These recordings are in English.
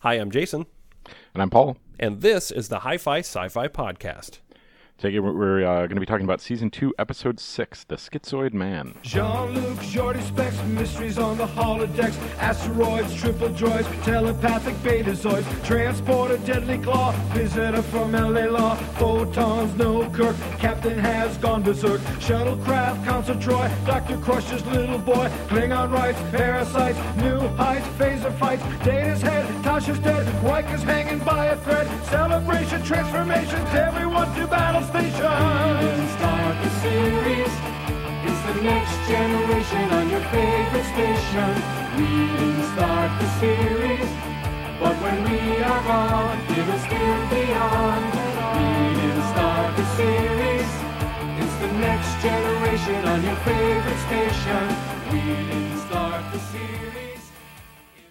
Hi, I'm Jason, And I'm Paul. and this is the Hi Fi Sci Fi Podcast. Today we're, uh, going to be talking about season two, episode six, The Schizoid Man. Jean-Luc, shorty specs, mysteries on the holodecks, asteroids, triple droids, telepathic betazoids, deadly claw, visitor from LA Law, photons, no Kirk, captain has gone berserk, shuttlecraft, Council Troi, Dr. Crusher's little boy, Klingon rights, parasites, new heights, phaser fights, Data's head, Tasha's dead, hanging by a thread, celebration, transformations, everyone to battle station. Start the series. It's the next generation on your favorite station. We didn't start the series, but when we are gone, it'll still be on. We didn't start the series. It's the next generation on your favorite station. We didn't start the series.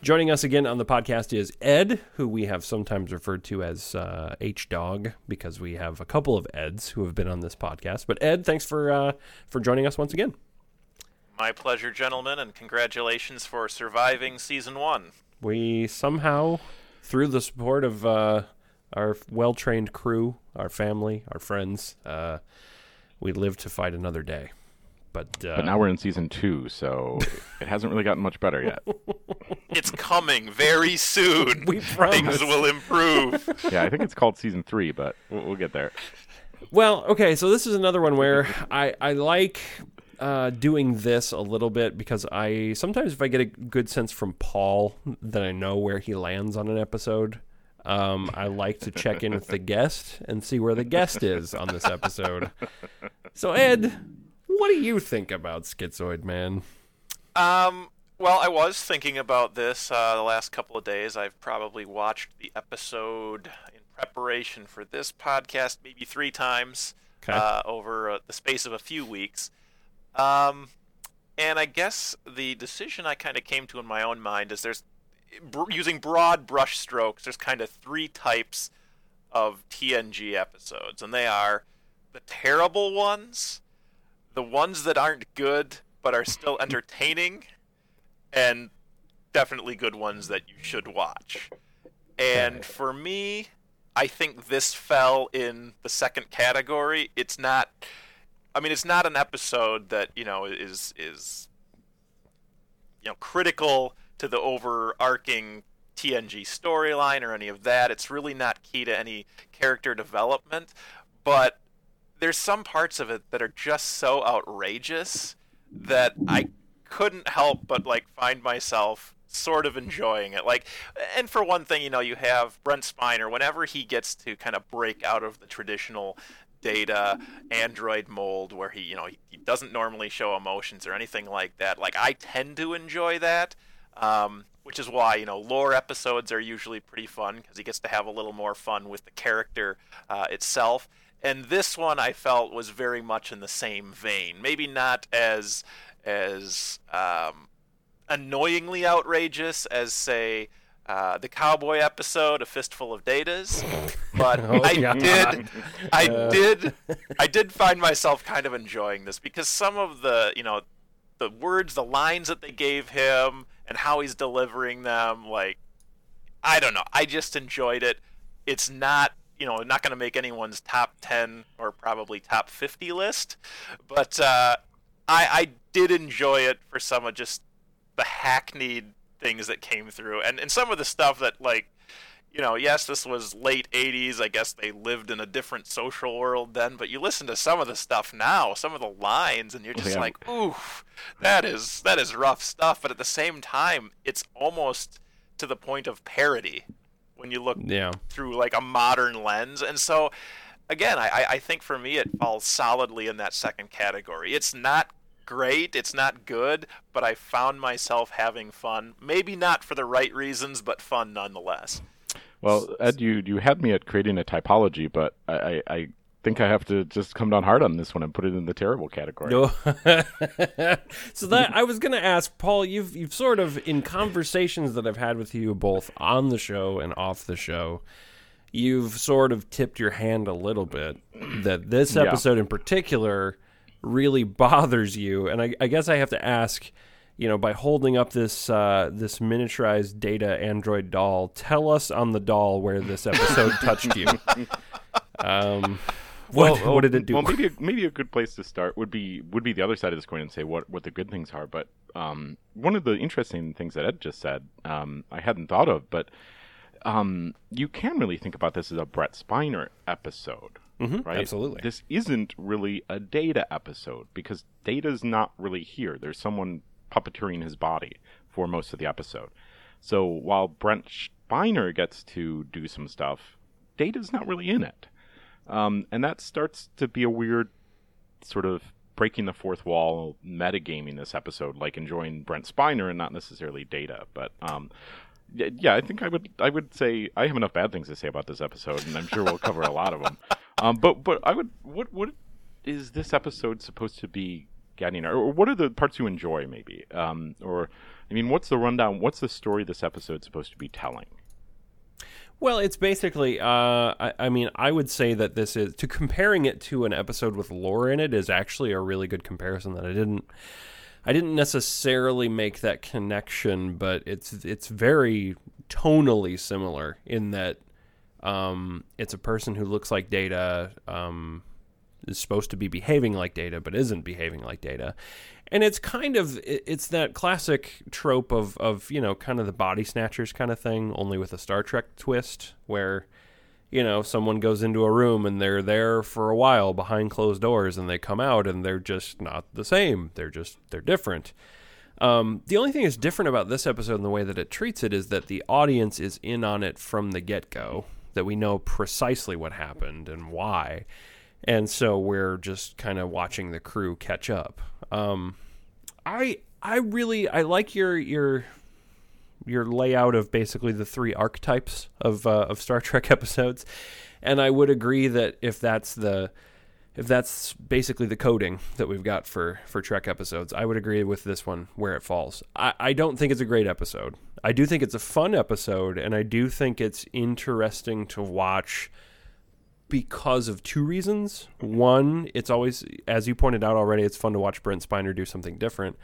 Joining us again on the podcast is Ed, who we have sometimes referred to as uh, H Dog because we have a couple of Eds who have been on this podcast. But Ed, thanks for uh, for joining us once again. My pleasure, gentlemen, and congratulations for surviving season one. We somehow, through the support of uh, our well trained crew, our family, our friends, uh, we live to fight another day. But, uh, But now we're in season two, so it hasn't really gotten much better yet. It's coming very soon. We promise. Things will improve. Yeah, I think it's called season three, but we'll, we'll get there. Well, okay, so this is another one where I I like uh, doing this a little bit because I sometimes if I get a good sense from Paul that I know where he lands on an episode. Um, I like to check in with the guest and see where the guest is on this episode. So Ed, what do you think about Schizoid Man? Um, well, I was thinking about this uh, the last couple of days. I've probably watched the episode in preparation for this podcast maybe three times Okay. uh, over uh, the space of a few weeks. Um, and I guess the decision I kind of came to in my own mind is there's using broad brush strokes. There's kind of three types of TNG episodes, and they are the terrible ones, the ones that aren't good but are still entertaining, and definitely good ones that you should watch. And for me, I think this fell in the second category. It's not I mean, it's not an episode that, you know, is is you know, critical to the overarching TNG storyline or any of that. It's really not key to any character development, but there's some parts of it that are just so outrageous that I couldn't help but like find myself sort of enjoying it. Like, and for one thing, you know, you have Brent Spiner. Whenever he gets to kind of break out of the traditional data android mold where he you know he, doesn't normally show emotions or anything like that like i tend to enjoy that um, which is why you know lore episodes are usually pretty fun because he gets to have a little more fun with the character uh, itself and this one i felt was very much in the same vein maybe not as as um, annoyingly outrageous as say uh, the cowboy episode, a fistful of datas, but Oh, I God. did, I did, I did find myself kind of enjoying this because some of the, you know, the words, the lines that they gave him, and how he's delivering them, like, I don't know, I just enjoyed it. It's not, you know, not going to make anyone's top ten or probably top fifty list, but uh, I, I did enjoy it for some of just the hackneyed things that came through and, and some of the stuff that like you know yes this was late 80s i guess they lived in a different social world then but you listen to some of the stuff now some of the lines and you're just Yeah. like oof that is that is rough stuff but at the same time it's almost to the point of parody when you look Yeah. through like a modern lens. And so, again, I, I- I think for me it falls solidly in that second category. It's not great, it's not good, but I found myself having fun. Maybe not for the right reasons, but fun nonetheless. Well, Ed, you, you had me at creating a typology, but I, I, I think I have to just come down hard on this one and put it in the terrible category. No. so that I was going to ask Paul. You've you've sort of in conversations that I've had with you both on the show and off the show, you've sort of tipped your hand a little bit that this Yeah. episode in particular really bothers you. And I, I guess I have to ask: you know, by holding up this uh, this miniaturized data android doll, tell us on the doll where this episode touched you. Um, what, what did it do? Well, maybe a, maybe a good place to start would be would be the other side of this coin and say what, what the good things are. But um, one of the interesting things that Ed just said, um, I hadn't thought of, but um, you can really think about this as a Brent Spiner episode, Mhm, right? absolutely. This isn't really a Data episode because Data's not really here. There's someone puppeteering his body for most of the episode. So while Brent Spiner gets to do some stuff, Data's not really in it. Um, and that starts to be a weird sort of breaking the fourth wall metagaming this episode, like enjoying Brent Spiner and not necessarily Data. But um, yeah, I think I would I would say I have enough bad things to say about this episode, and I'm sure we'll cover a lot of them. Um, but but I would what what is this episode supposed to be getting, or what are the parts you enjoy, maybe? Um, or I mean, what's the rundown? What's the story this episode's supposed to be telling? Well, it's basically. Uh, I, I mean, I would say that this is to comparing it to an episode with lore in it is actually a really good comparison. That I didn't, I didn't necessarily make that connection, but it's it's very tonally similar in that um, it's a person who looks like Data, um, is supposed to be behaving like Data, but isn't behaving like Data. And it's kind of it's that classic trope of of you know kind of the body snatchers kind of thing, only with a Star Trek twist, where you know someone goes into a room and they're there for a while behind closed doors, and they come out and they're just not the same. They're just they're different. Um, the only thing that's different about this episode and the way that it treats it is that the audience is in on it from the get go. That we know precisely what happened and why, and so we're just kind of watching the crew catch up. Um, I I really I like your your your layout of basically the three archetypes of uh, of Star Trek episodes, and I would agree that if that's the if that's basically the coding that we've got for for Trek episodes, I would agree with this one where it falls. I, I don't think it's a great episode. I do think it's a fun episode, and I do think it's interesting to watch because of two reasons. One, it's always, as you pointed out already, it's fun to watch Brent Spiner do something different.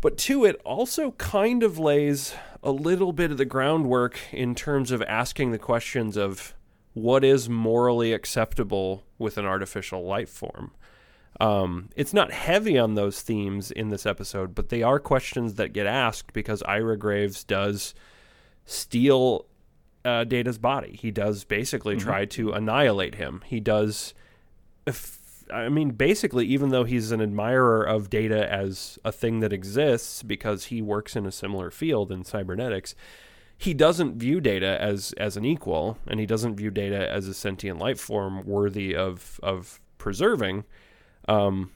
But two, it also kind of lays a little bit of the groundwork in terms of asking the questions of what is morally acceptable with an artificial life form. Um, it's not heavy on those themes in this episode, but they are questions that get asked because Ira Graves does steal uh, Data's body. He does basically try to annihilate him. He does. If, I mean, basically, even though he's an admirer of Data as a thing that exists because he works in a similar field in cybernetics, he doesn't view Data as as an equal, and he doesn't view Data as a sentient life form worthy of of preserving, um,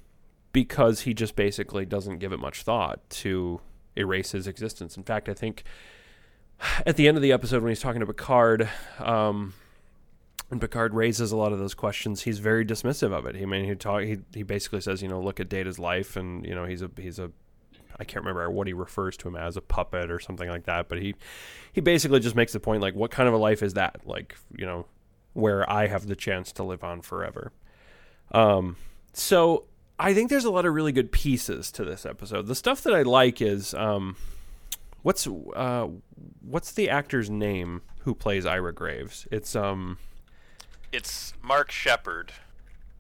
because he just basically doesn't give it much thought to erase his existence. In fact, I think at the end of the episode when he's talking to Picard, um, and Picard raises a lot of those questions, he's very dismissive of it. He I mean he talk he he basically says, you know, look at Data's life, and you know he's a he's a I can't remember what he refers to him as a puppet or something like that, but he he basically just makes the point like, what kind of a life is that? Like, you know, where I have the chance to live on forever. Um, so I think there's a lot of really good pieces to this episode. The stuff that I like is um, what's uh, what's the actor's name who plays Ira Graves? It's um It's Mark Sheppard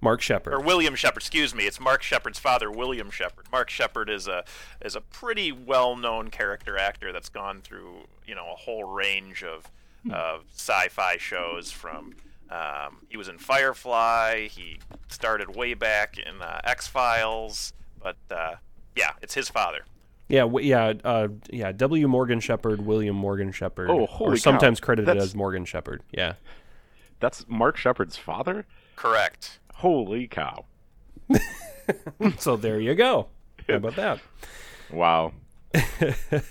Mark Sheppard. or William Sheppard. Excuse me. It's Mark Sheppard's father, William Sheppard. Mark Sheppard is a is a pretty well-known character actor that's gone through you know a whole range of of sci-fi shows. From um, he was in Firefly. He started way back in uh, X Files. But uh, yeah, it's his father. Yeah, w- yeah, uh, yeah. W. Morgan Sheppard, William Morgan Sheppard, Oh, or holy cow. sometimes credited That's- as Morgan Sheppard. Yeah. That's Mark Sheppard's father. Correct. Holy cow! so there you go. How about that? Wow.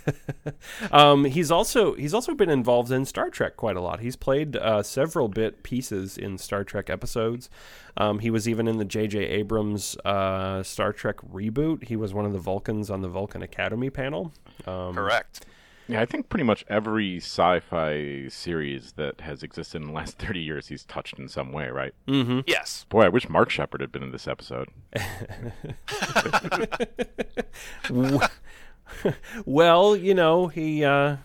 Um, he's also he's also been involved in Star Trek quite a lot. He's played uh, several bit pieces in Star Trek episodes. Um, he was even in the J.J. Abrams uh, Star Trek reboot. He was one of the Vulcans on the Vulcan Academy panel. Um, Correct. Yeah, I think pretty much every sci-fi series that has existed in the last thirty years, he's touched in some way, right? Yes. Boy, I wish Mark Sheppard had been in this episode. well, you know, he uh,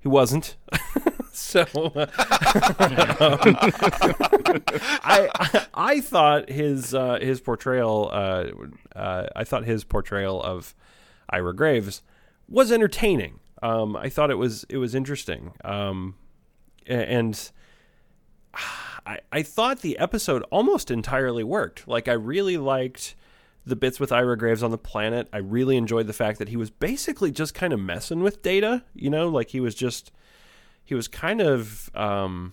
he wasn't. so uh, I, I I thought his uh, his portrayal uh, uh, I thought his portrayal of Ira Graves was entertaining. Um, I thought it was it was interesting. Um, and I, I thought the episode almost entirely worked. Like I really liked the bits with Ira Graves on the planet. I really enjoyed the fact that he was basically just kind of messing with Data. You know, like he was just he was kind of um,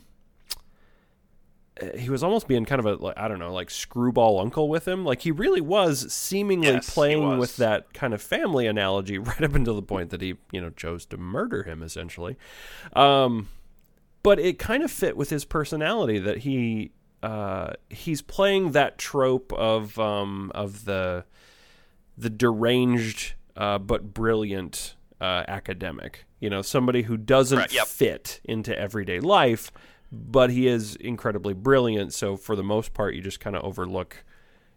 he was almost being kind of a like, I don't know like screwball uncle with him. Like he really was seemingly Yes, playing was. with that kind of family analogy right up until the point that he you know chose to murder him essentially. Um, but it kind of fit with his personality that he uh, he's playing that trope of um, of the the deranged uh, but brilliant uh, academic. You know, somebody who doesn't Right, yep. fit into everyday life, but he is incredibly brilliant. So for the most part, you just kind of overlook,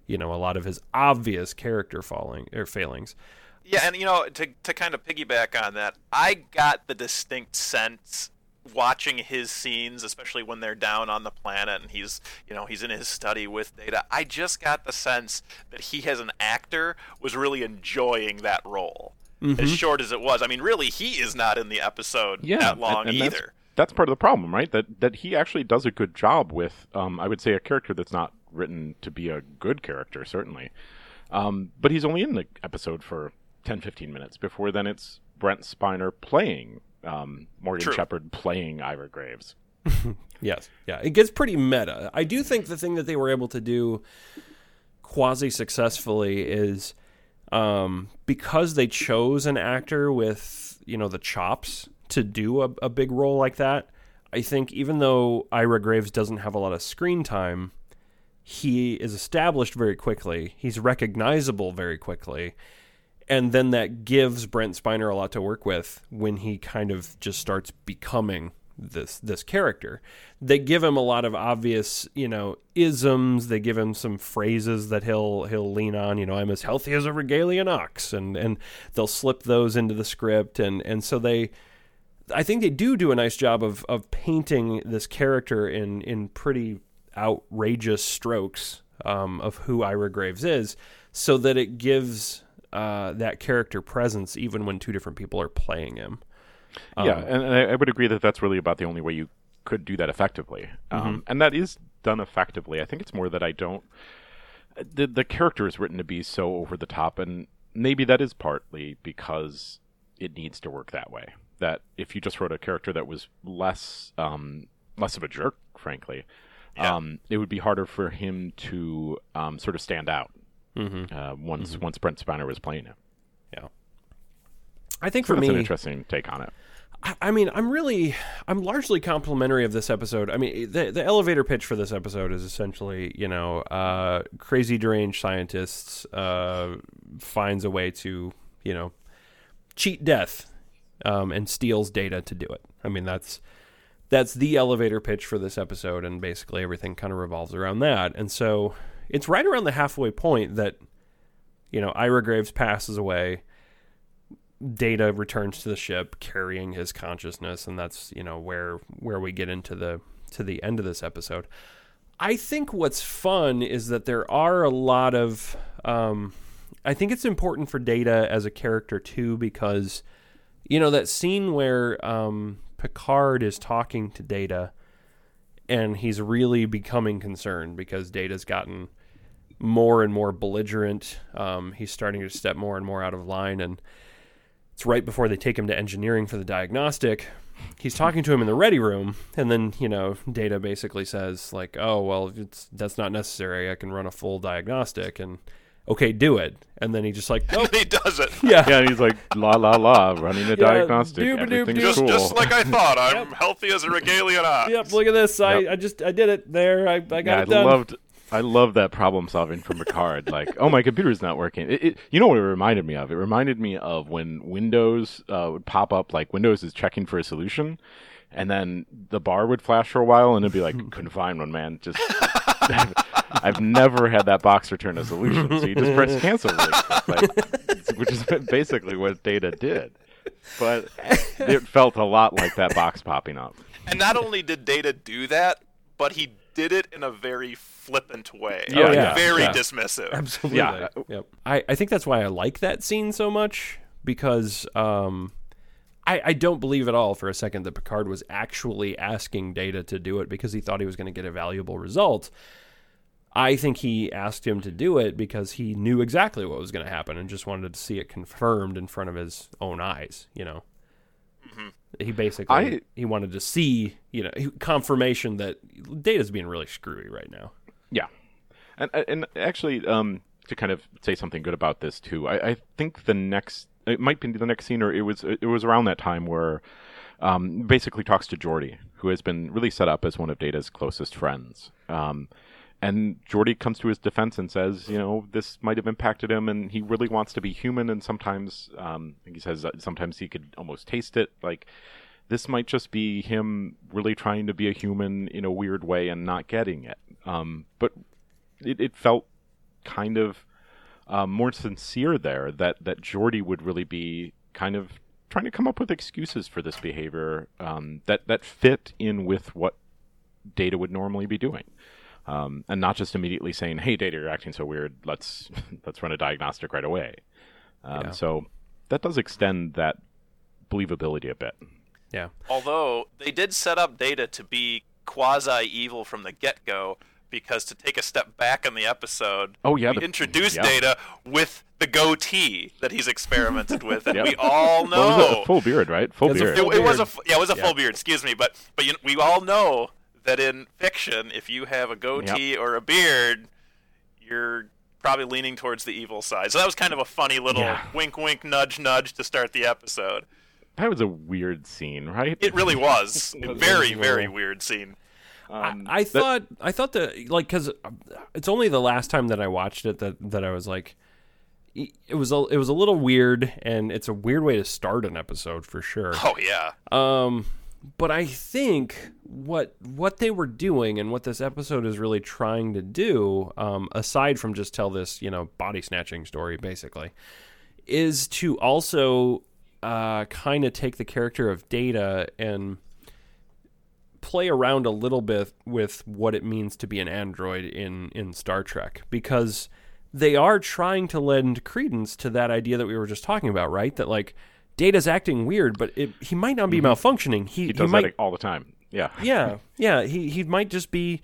you know, a lot of his obvious character falling or failings. Yeah, and you know, to to kind of piggyback on that, I got the distinct sense watching his scenes, especially when they're down on the planet and he's, you know, he's in his study with Data. I just got the sense that he, as an actor, was really enjoying that role. As short as it was, I mean, really, he is not in the episode yeah, that long and, and that's, either. that's part of the problem, right? That that he actually does a good job with, um, I would say, a character that's not written to be a good character, certainly. Um, but he's only in the episode for 10, 15 minutes. Before then, it's Brent Spiner playing um, Morgan True. Sheppard playing Ira Graves. Yes. Yeah. It gets pretty meta. I do think the thing that they were able to do quasi successfully is um, because they chose an actor with, you know, the chops to do a, a big role like that. I think even though Ira Graves doesn't have a lot of screen time, he is established very quickly. He's recognizable very quickly. And then that gives Brent Spiner a lot to work with when he kind of just starts becoming this this character. They give him a lot of obvious, you know, isms. They give him some phrases that he'll he'll lean on. You know, I'm as healthy as a Rigelian ox, and and they'll slip those into the script, and and so they. I think they do do a nice job of of painting this character in in pretty outrageous strokes um, of who Ira Graves is, so that it gives uh, that character presence even when two different people are playing him. yeah, and, and I, would agree that that's really about the only way you could do that effectively, um, and that is done effectively. I think it's more that I don't. The the character is written to be so over the top, and maybe that is partly because it needs to work that way. That if you just wrote a character that was less um, less of a jerk, frankly, Yeah. um, it would be harder for him to um, sort of stand out uh, once once Brent Spiner was playing him. Yeah, I think So for that's me, an interesting take on it. I- I mean, I'm really, I'm largely complimentary of this episode. I mean, the the elevator pitch for this episode is essentially, you know, uh, crazy deranged scientists uh, finds a way to, you know, cheat death um, and steals data to do it. I mean, that's that's the elevator pitch for this episode, and basically everything kind of revolves around that. And so it's right around the halfway point that, you know, Ira Graves passes away. Data returns to the ship carrying his consciousness, and that's you know where where we get into the to the end of this episode. I think what's fun is that there are a lot of. Um, I think it's important for Data as a character too because, you know, that scene where um, Picard is talking to Data, and he's really becoming concerned because Data's gotten more and more belligerent. Um, he's starting to step more and more out of line, and it's right before they take him to engineering for the diagnostic. He's talking to him in the ready room, and then you know, Data basically says like, "Oh well, it's that's not necessary. I can run a full diagnostic." And okay, do it. And then he just like, And "Nope, then he does it. yeah, Yeah, and he's like la la la, running a diagnostic. doop-a-doop-doop. Everything's Just, cool. just like I thought. I'm healthy as a Rigelian ox. yep. Look at this. I, Yep. I just I did it there. I, I got yeah, I it done. loved. I love that problem solving from Picard. like, oh, my computer's not working. It, it, you know what it reminded me of? It reminded me of when Windows uh, would pop up, like Windows is checking for a solution, and then the bar would flash for a while, and it'd be like, couldn't find one, man. Just, I've never had that box return a solution. So you just press cancel. Really quick. like, which is basically what Data did. But it felt a lot like that box popping up. And not only did Data do that, but he did it in a very flippant way. Yeah, Like, yeah, very yeah. dismissive. Absolutely. Yeah. Yep. I, I think that's why I like that scene so much because um, I, I don't believe at all for a second that Picard was actually asking Data to do it because he thought he was going to get a valuable result. I think he asked him to do it because he knew exactly what was going to happen and just wanted to see it confirmed in front of his own eyes. You know, he basically I- he wanted to see you know confirmation that Data's being really screwy right now. Yeah, and and actually, um, to kind of say something good about this too, I, I think the next it might be the next scene, or it was it was around that time where, um, basically talks to Geordi, who has been really set up as one of Data's closest friends. Um, and Geordi comes to his defense and says, you know, this might have impacted him, and he really wants to be human. And sometimes, um, he says, sometimes he could almost taste it. Like this might just be him really trying to be a human in a weird way and not getting it. Um, but it, it felt kind of um, more sincere there that that Geordi would really be kind of trying to come up with excuses for this behavior um, that that fit in with what Data would normally be doing, um, and not just immediately saying, "Hey, Data, you're acting so weird. Let's let's run a diagnostic right away." Um, Yeah. So that does extend that believability a bit. Yeah. Although they did set up Data to be quasi evil from the get go, because to take a step back in the episode, Oh, yeah, we the- introduced yeah. Data with the goatee that he's experimented with, and Yep. we all What was it? know A full beard, right? Full It's beard. full- it, it was a yeah, it was a Yeah. full beard. Excuse me, but but you, we all know that in fiction, if you have a goatee or a beard, you're probably leaning towards the evil side. So that was kind of a funny little Yeah. wink, wink, nudge, nudge to start the episode. That was a weird scene, right? It really was a was very, a very weird scene. Um, I that- thought I thought that like because it's only the last time that I watched it that that I was like it was a it was a little weird and it's a weird way to start an episode for sure. Oh yeah, Um, but I think what what they were doing and what this episode is really trying to do, um, aside from just tell this you know body snatching story, basically, is to also uh, kind of take the character of Data and play around a little bit with what it means to be an android in in Star Trek because they are trying to lend credence to that idea that we were just talking about, right? That like Data's acting weird, but it, he might not be mm-hmm. malfunctioning. He, he does might that all the time. Yeah. yeah, yeah. He he might just be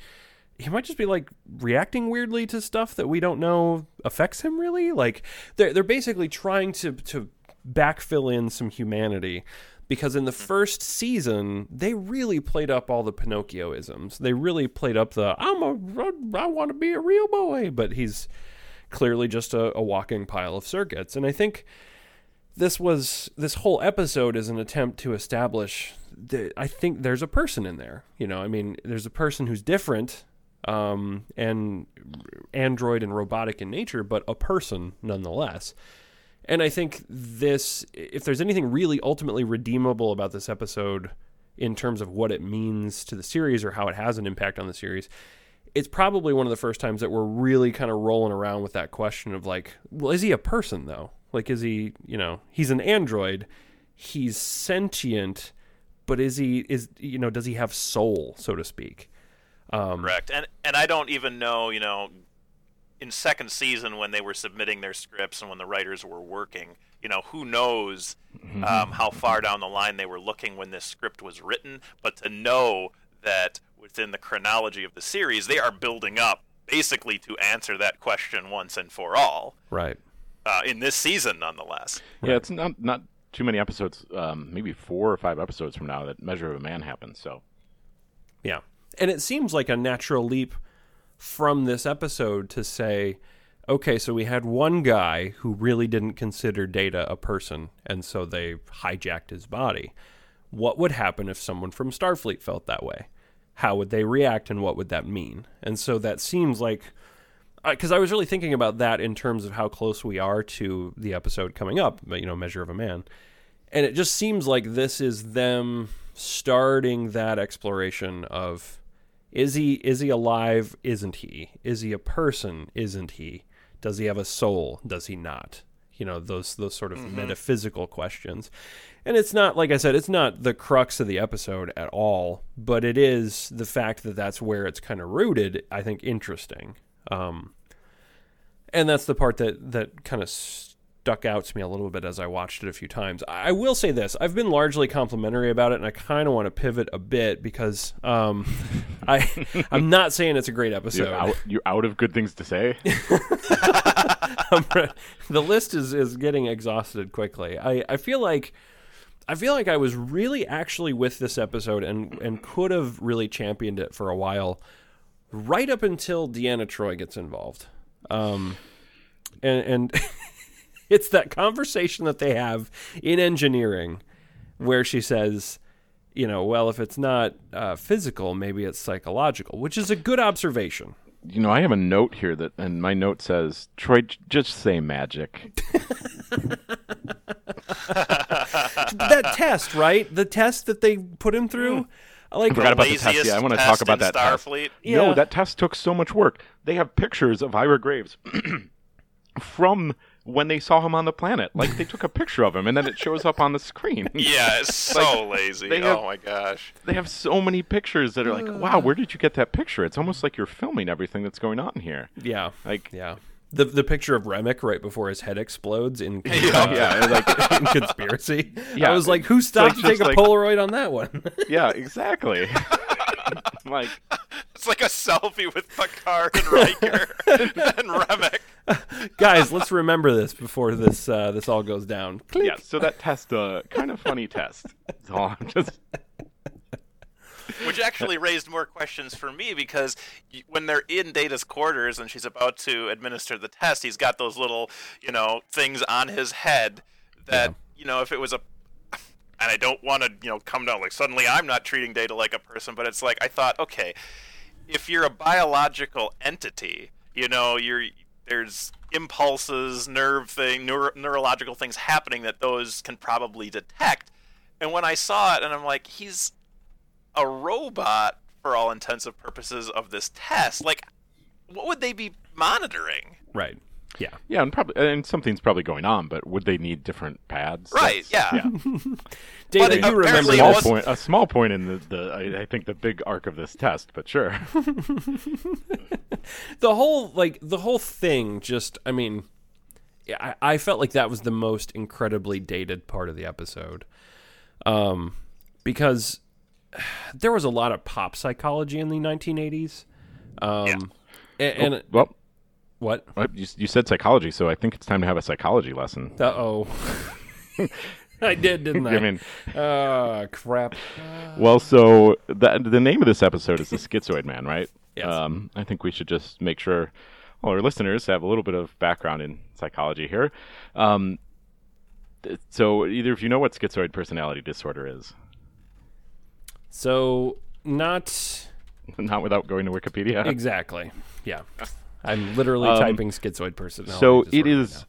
he might just be like reacting weirdly to stuff that we don't know affects him really. Like they're they're basically trying to to backfill in some humanity because in the first season they really played up all the Pinocchioisms. They really played up the I'm a I want to be a real boy, but he's clearly just a, a walking pile of circuits. And I think this was this whole episode is an attempt to establish that I think there's a person in there. You know, I mean, there's a person who's different um, and android and robotic in nature, but a person nonetheless. And I think this, if there's anything really ultimately redeemable about this episode in terms of what it means to the series or how it has an impact on the series, it's probably one of the first times that we're really kind of rolling around with that question of like, well, is he a person though? Like, is he, you know, he's an android, he's sentient, but is he, is, you know, does he have soul, so to speak? Um, correct. And and I don't even know, you know, in second season when they were submitting their scripts and when the writers were working, you know, who knows um, how far down the line they were looking when this script was written. But to know that within the chronology of the series, they are building up basically to answer that question once and for all Right. uh, in this season, nonetheless. Yeah, it's not not too many episodes, um, maybe four or five episodes from now that Measure of a Man happens. So Yeah. And it seems like a natural leap from this episode to say, okay, so we had one guy who really didn't consider Data a person, and so they hijacked his body. What would happen if someone from Starfleet felt that way? How would they react, and what would that mean? And so that seems like. Uh, because I was really thinking about that in terms of how close we are to the episode coming up, you know, Measure of a Man. And it just seems like this is them starting that exploration of is he is he alive? Isn't he? Is he a person? Isn't he? Does he have a soul? Does he not? You know those those sort of metaphysical questions. And it's not like I said, it's not the crux of the episode at all, but it is the fact that that's where it's kind of rooted. I think interesting, um, and that's the part that that kind of stuck out to me a little bit as I watched it a few times. I will say this: I've been largely complimentary about it, and I kind of want to pivot a bit because um, I I'm not saying it's a great episode. You're out, you're out of good things to say. the list is is getting exhausted quickly. I I feel like I feel like I was really actually with this episode and and could have really championed it for a while, right up until Deanna Troi gets involved. Um, and and it's that conversation that they have in engineering where she says. You know, well, if it's not uh, physical, maybe it's psychological, which is a good observation. You know, I have a note here that, and my note says, "Troi, just say magic." that test, right? The test that they put him through. I like I forgot about the test. Yeah, I want to talk about in that test. Starfleet. Yeah. No, that test took so much work. They have pictures of Ira Graves from when they saw him on the planet. Like they took a picture of him, and then it shows up on the screen. Yeah, it's so lazy. they have- oh my gosh. They have so many pictures that are like, wow, where did you get that picture? It's almost like you're filming everything that's going on here. Yeah, Like, yeah. The the picture of Remmick right before his head explodes in Yeah. yeah, like, in conspiracy. Yeah, I was like, who stopped like to take just a like- Polaroid on that one? yeah, exactly. like, It's like a selfie with Picard and Riker and Remmick. Guys, let's remember this before this uh, this all goes down. Click. yeah. So that test, uh, kind of funny test. That's all I'm just. Which actually raised more questions for me because when they're in Data's quarters and she's about to administer the test, he's got those little, you know, things on his head that, you know, if it was a. And I don't want to, you know, come down like suddenly I'm not treating Data like a person, but it's like I thought, okay, if you're a biological entity, you know, you're there's impulses, nerve thing, neuro- neurological things happening that those can probably detect. And when I saw it, and I'm like, he's a robot for all intensive purposes of this test. Like, what would they be monitoring? Right. Yeah. Yeah, and probably, and something's probably going on, but would they need different pads? Right, That's- yeah. Data, it you remember apparently small was- point, a small point in the, the I, I think the big arc of this test, but sure. the whole like the whole thing just i mean I, I felt like that was the most incredibly dated part of the episode um because there was a lot of pop psychology in the 1980s um a- and, well, what well, you, you said psychology, so I think it's time to have a psychology lesson. uh-oh i did didn't i I mean, oh crap well, so the the name of this episode is the Schizoid Man, right? Yes. Um, I think we should just make sure all our listeners have a little bit of background in psychology here. Um, th- so, either of you know what schizoid personality disorder is? so not Not without going to Wikipedia. exactly yeah i'm literally Um, typing schizoid personality So it is right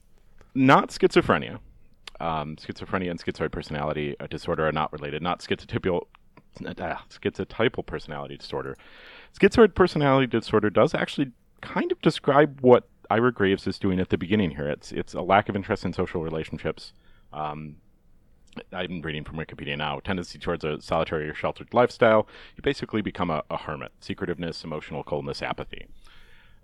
not schizophrenia. Um, schizophrenia and schizoid personality uh, disorder are not related. Not schizotypal, uh, schizotypal personality disorder. Schizoid personality disorder does actually kind of describe what Ira Graves is doing at the beginning here. It's it's a lack of interest in social relationships. Um, I'm reading from Wikipedia now. Tendency towards a solitary or sheltered lifestyle. You basically become a, a hermit. Secretiveness, emotional coldness, apathy.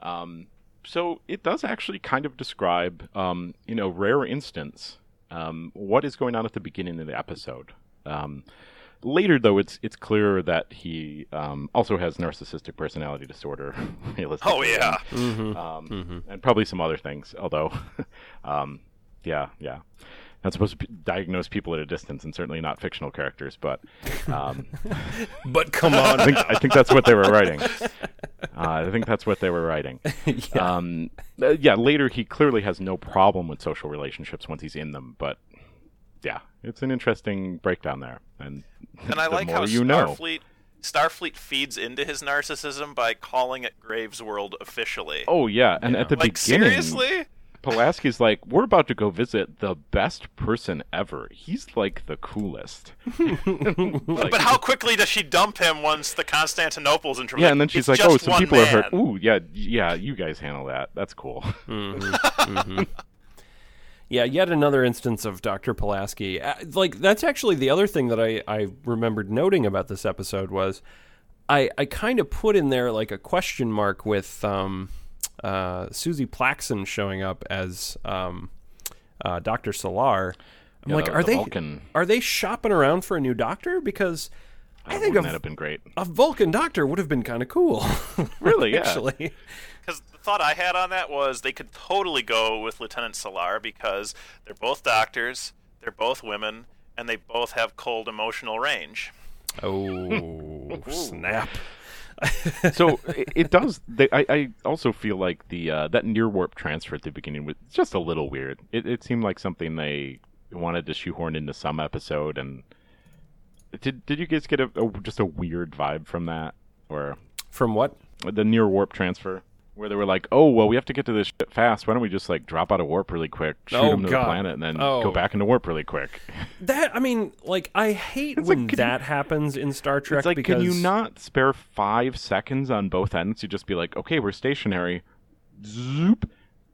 Um, so it does actually kind of describe, um, in a rare instance, um, what is going on at the beginning of the episode. Um, later, though, it's it's clear that he um, also has narcissistic personality disorder. Oh yeah, um, and probably some other things. Although, um, yeah, yeah, not supposed to p- diagnose people at a distance, and certainly not fictional characters. But um, but come on I think I think that's what they were writing. Uh, I think that's what they were writing. yeah. Um, uh, yeah. Later, he clearly has no problem with social relationships once he's in them. But yeah, it's an interesting breakdown there. And and I the like more how you know. Starfleet Starfleet feeds into his narcissism by calling it Graves World officially. Oh yeah, and at the like beginning, seriously? Pulaski's like, "We're about to go visit the best person ever. He's like the coolest." Like- But how quickly does she dump him once the Constantinople's in trouble? Yeah, and then she's like, "Oh, some one people are hurt. man." Ooh, yeah, yeah, you guys handle that. That's cool." Yeah, yet another instance of Dr. Pulaski. Uh, like that's actually the other thing that I, I remembered noting about this episode was I I kind of put in there like a question mark with um, uh, Suzie Plakson showing up as um, uh, Dr. Selar. I'm Yeah, like, the- are the they Vulcan. are they shopping around for a new doctor? Because I think Wouldn't a, that have been great? a Vulcan doctor would have been kind of cool. Really? Yeah. actually. Because the thought I had on that was they could totally go with Lieutenant Selar because they're both doctors, they're both women, and they both have cold emotional range. Oh snap! so it, it does. They, I, I also feel like the uh, that near warp transfer at the beginning was just a little weird. It, it seemed like something they wanted to shoehorn into some episode. And did did you guys get a, a just a weird vibe from that, or From what? the near warp transfer? Where they were like, "Oh well, we have to get to this shit fast. Why don't we just like drop out of warp really quick, shoot Oh, them to God. the planet, and then Oh. go back into warp really quick?" That I mean, like I hate It's when like, that happens in Star Trek It's like, because can you not spare five seconds on both ends to just be like, okay, we're stationary. Zoop.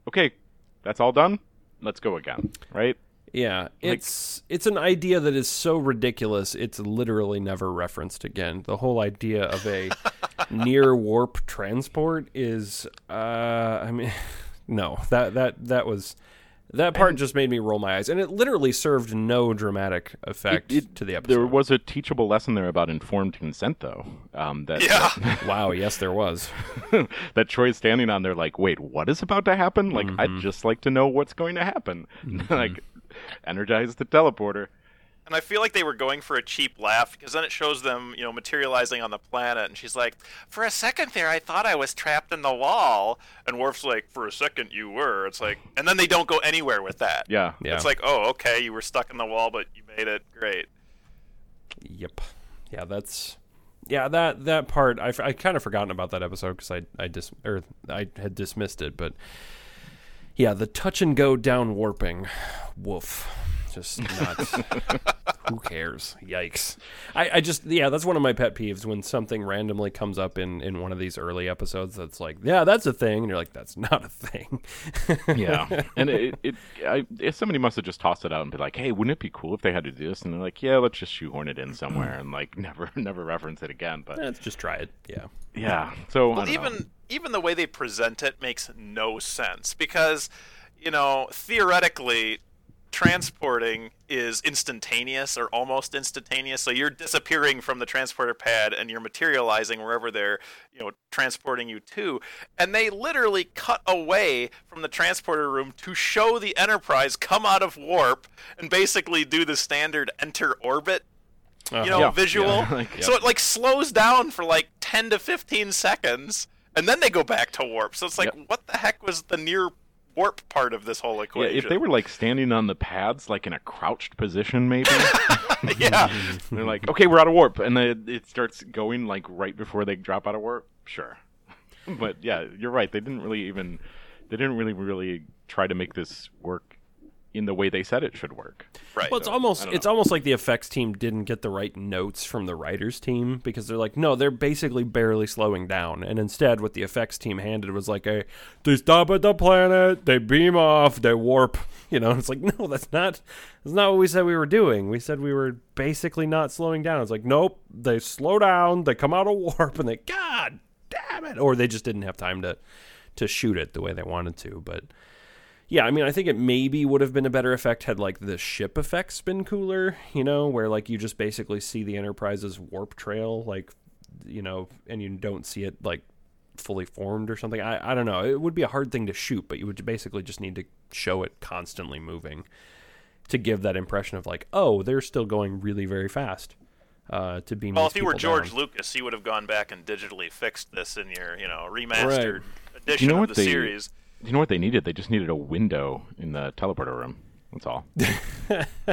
Okay, that's all done. Let's go again. Right? Yeah, it's it's an idea that is so ridiculous. It's literally never referenced again. The whole idea of a near warp transport is, uh, I mean, no that that that was that part just made me roll my eyes, and it literally served no dramatic effect It- it- to the episode. There was a teachable lesson there about informed consent, though. Um, that Yeah. wow, yes, there was. that Troi's standing on there, like, wait, what is about to happen? Like, Mm-hmm. I'd just like to know what's going to happen. like, energize the teleporter. And I feel like they were going for a cheap laugh because then it shows them, you know, materializing on the planet, and she's like, "For a second there, I thought I was trapped in the wall," and Worf's like, "For a second, you were." It's like, and then they don't go anywhere with that. Yeah. Yeah. It's like, oh, okay, you were stuck in the wall, but you made it. Great. Yep. Yeah, that's yeah that that part I, I kind of forgotten about that episode because I I dis or I had dismissed it, but yeah, the touch and go down warping, woof, just not. who cares? Yikes! I, I just yeah, that's one of my pet peeves when something randomly comes up in in one of these early episodes that's like yeah, that's a thing, and you're like that's not a thing. yeah, and it, it, I, if somebody must have just tossed it out and be like, "Hey, wouldn't it be cool if they had to do this?" And they're like, "Yeah, let's just shoehorn it in somewhere and like never, never reference it again." But Let's just try it. Yeah. yeah, so I Well, don't know. even even the way they present it makes no sense because, you know, theoretically, transporting is instantaneous or almost instantaneous. So you're disappearing from the transporter pad and you're materializing wherever they're, you know, transporting you to. And they literally cut away from the transporter room to show the Enterprise come out of warp and basically do the standard enter orbit you uh-huh. know, Yeah, visual. yeah, like, So it like slows down for like 10 to 15 seconds, and then they go back to warp. So it's like, Yep. what the heck was the near warp part of this whole yeah, equation? if they were like standing on the pads, like in a crouched position, maybe yeah, they're like, "Okay, we're out of warp," and then it starts going like right before they drop out of warp. Sure, but yeah, you're right. They didn't really even, they didn't really, really try to make this work in the way they said it should work. right. Well, it's So, almost it's almost like the effects team didn't get the right notes from the writers team because they're like, no, they're basically barely slowing down, and instead, what the effects team handed was like a they stop at the planet, they beam off, they warp. You know, it's like no, that's not that's not what we said we were doing. We said we were basically not slowing down. It's like nope, they slow down, they come out of warp, and they God damn it, or they just didn't have time to to shoot it the way they wanted to, but. Yeah, I mean, I think it maybe would have been a better effect had like the ship effects been cooler, you know, where like you just basically see the Enterprise's warp trail, like, you know, and you don't see it like fully formed or something. I, I don't know. It would be a hard thing to shoot, but you would basically just need to show it constantly moving to give that impression of like, oh, they're still going really very fast. Uh, to beam well, if you were George down. Lucas, you would have gone back and digitally fixed this in your, you know, remastered edition You know of what the they- series. You know what they needed? They just needed a window in the teleporter room. That's all.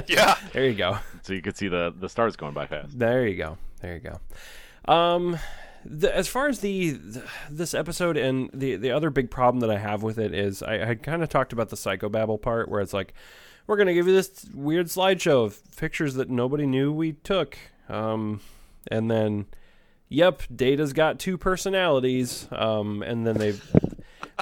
Yeah. there you go. so you could see the the stars going by fast. There you go. There you go. Um, the, as far as the, the this episode and the the other big problem that I have with it is I, I kind of talked about the psychobabble part where it's like we're gonna give you this weird slideshow of pictures that nobody knew we took. Um, and then, yep, Data's got two personalities. Um, and then they've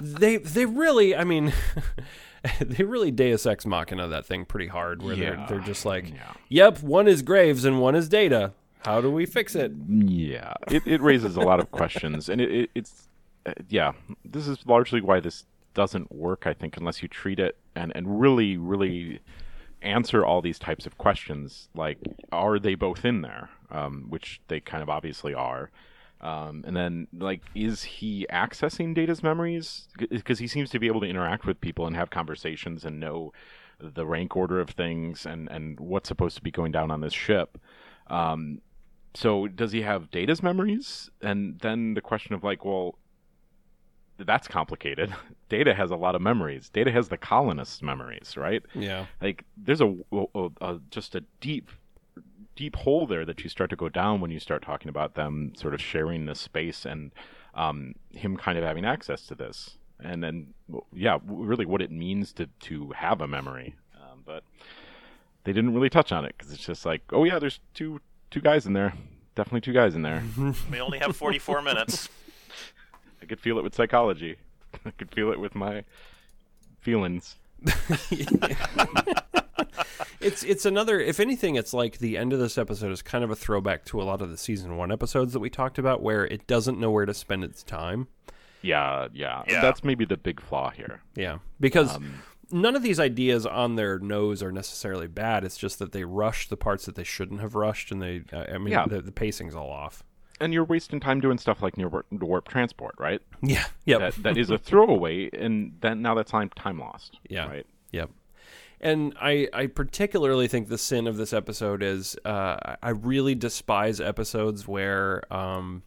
they they really, I mean. they really Deus Ex Machina that thing pretty hard, where Yeah. they're they're just like, Yeah. "Yep, one is Graves and one is Data. How do we fix it?" Yeah, it, it raises a lot of questions, and it, it, it's uh, yeah. This is largely why this doesn't work. I think unless you treat it and and really really answer all these types of questions, like are they both in there, um, which they kind of obviously are. Um, and then, like, is he accessing Data's memories? Because he seems to be able to interact with people and have conversations and know the rank order of things and, and what's supposed to be going down on this ship. Um, so does he have Data's memories? And then the question of like, well, that's complicated. Data has a lot of memories. Data has the colonists' memories, right? Yeah, Like there's a, a, a just a deep deep hole there that you start to go down when you start talking about them sort of sharing this space and um, him kind of having access to this. And then, yeah, really what it means to, to have a memory. Um, but they didn't really touch on it because it's just like, oh yeah, there's two two guys in there, definitely two guys in there. We only have 44 minutes. I could feel it with psychology. I could feel it with my feelings. it's it's another. If anything, it's like the end of this episode is kind of a throwback to a lot of the season one episodes that we talked about, where it doesn't know where to spend its time. Yeah, yeah, Yeah. That's maybe the big flaw here. Yeah, because Um, none of these ideas on their nose are necessarily bad. It's just that they rush the parts that they shouldn't have rushed, and they. Uh, I mean, Yeah. the, the pacing's all off. and you're wasting time doing stuff like near warp, warp transport, right? Yeah. Yep. That that is a throwaway, and then now that's time time lost. Yeah. right. Yep. And I, I particularly think the sin of this episode is uh, I really despise episodes where um,